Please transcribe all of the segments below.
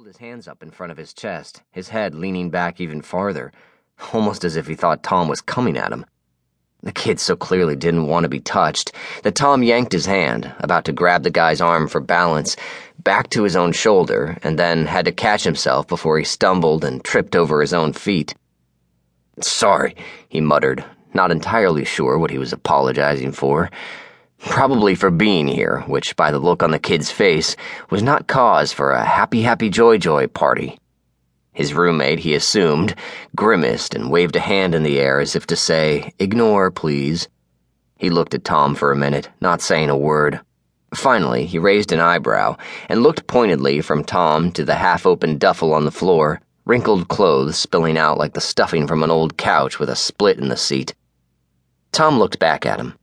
pulled his hands up in front of his chest, his head leaning back even farther, almost as if he thought Tom was coming at him. The kid so clearly didn't want to be touched that Tom yanked his hand, about to grab the guy's arm for balance, back to his own shoulder, and then had to catch himself before he stumbled and tripped over his own feet. Sorry, he muttered, not entirely sure what he was apologizing for. Probably for being here, which, by the look on the kid's face, was not cause for a happy, happy, joy, joy party. His roommate, he assumed, grimaced and waved a hand in the air as if to say, Ignore, please. He looked at Tom for a minute, not saying a word. Finally, he raised an eyebrow and looked pointedly from Tom to the half open duffel on the floor, wrinkled clothes spilling out like the stuffing from an old couch with a split in the seat. Tom looked back at him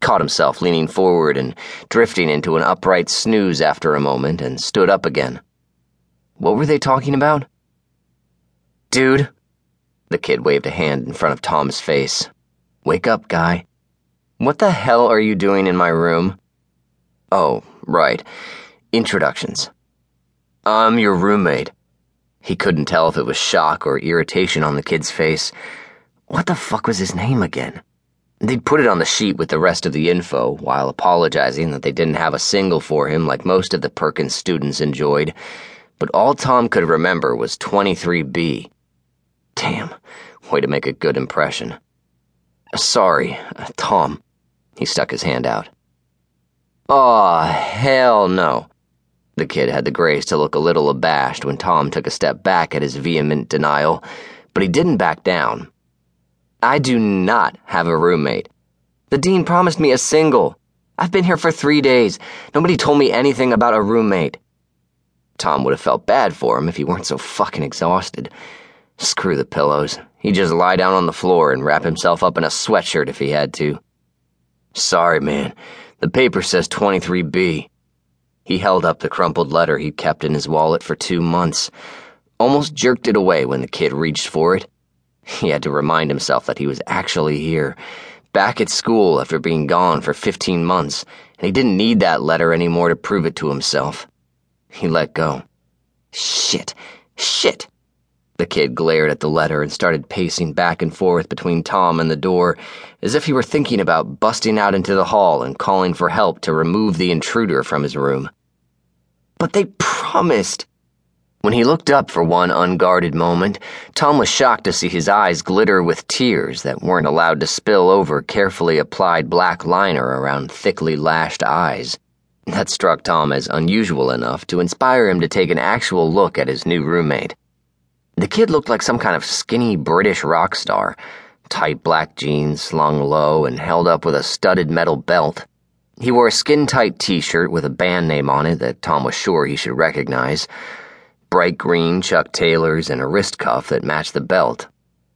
caught himself leaning forward and drifting into an upright snooze after a moment and stood up again. What were they talking about? Dude, the kid waved a hand in front of Tom's face. Wake up, guy. What the hell are you doing in my room? Oh, right. Introductions. I'm your roommate. He couldn't tell if it was shock or irritation on the kid's face. What the fuck was his name again? They'd put it on the sheet with the rest of the info, while apologizing that they didn't have a single for him like most of the Perkins students enjoyed, but all Tom could remember was 23B. Damn, way to make a good impression. Uh, sorry, uh, Tom. He stuck his hand out. Aw, oh, hell no. The kid had the grace to look a little abashed when Tom took a step back at his vehement denial, but he didn't back down. I do not have a roommate. The dean promised me a single. I've been here for three days. Nobody told me anything about a roommate. Tom would have felt bad for him if he weren't so fucking exhausted. Screw the pillows. He'd just lie down on the floor and wrap himself up in a sweatshirt if he had to. Sorry, man. The paper says 23B. He held up the crumpled letter he'd kept in his wallet for two months, almost jerked it away when the kid reached for it. He had to remind himself that he was actually here, back at school after being gone for 15 months, and he didn't need that letter anymore to prove it to himself. He let go. Shit! Shit! The kid glared at the letter and started pacing back and forth between Tom and the door, as if he were thinking about busting out into the hall and calling for help to remove the intruder from his room. But they promised! When he looked up for one unguarded moment, Tom was shocked to see his eyes glitter with tears that weren't allowed to spill over carefully applied black liner around thickly lashed eyes. That struck Tom as unusual enough to inspire him to take an actual look at his new roommate. The kid looked like some kind of skinny British rock star, tight black jeans slung low and held up with a studded metal belt. He wore a skin tight t shirt with a band name on it that Tom was sure he should recognize bright green Chuck Taylors and a wrist cuff that matched the belt.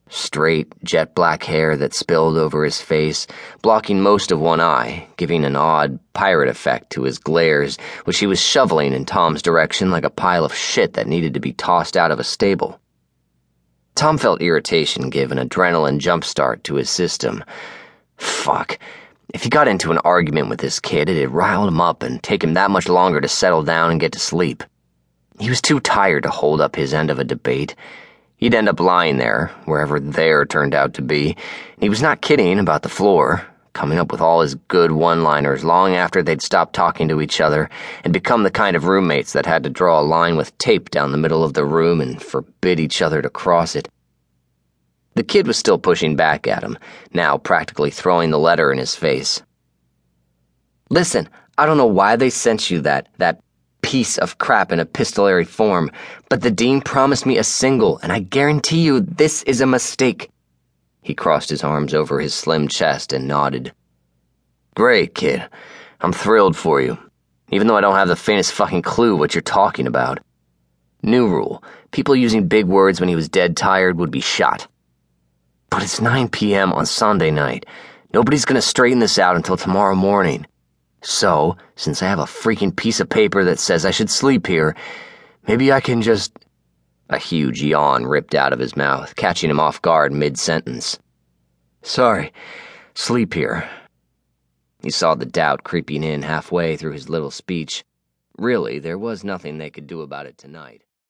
Straight, jet black hair that spilled over his face, blocking most of one eye, giving an odd pirate effect to his glares, which he was shoveling in Tom's direction like a pile of shit that needed to be tossed out of a stable. Tom felt irritation give an adrenaline jumpstart to his system. Fuck. If he got into an argument with this kid, it'd rile him up and take him that much longer to settle down and get to sleep. He was too tired to hold up his end of a debate. He'd end up lying there, wherever there turned out to be. He was not kidding about the floor, coming up with all his good one liners long after they'd stopped talking to each other and become the kind of roommates that had to draw a line with tape down the middle of the room and forbid each other to cross it. The kid was still pushing back at him, now practically throwing the letter in his face. Listen, I don't know why they sent you that, that piece of crap in epistolary form, but the dean promised me a single, and I guarantee you this is a mistake. He crossed his arms over his slim chest and nodded. Great, kid. I'm thrilled for you, even though I don't have the faintest fucking clue what you're talking about. New rule people using big words when he was dead tired would be shot. But it's 9 p.m. on Sunday night. Nobody's gonna straighten this out until tomorrow morning. So, since I have a freaking piece of paper that says I should sleep here, maybe I can just. A huge yawn ripped out of his mouth, catching him off guard mid sentence. Sorry, sleep here. He saw the doubt creeping in halfway through his little speech. Really, there was nothing they could do about it tonight.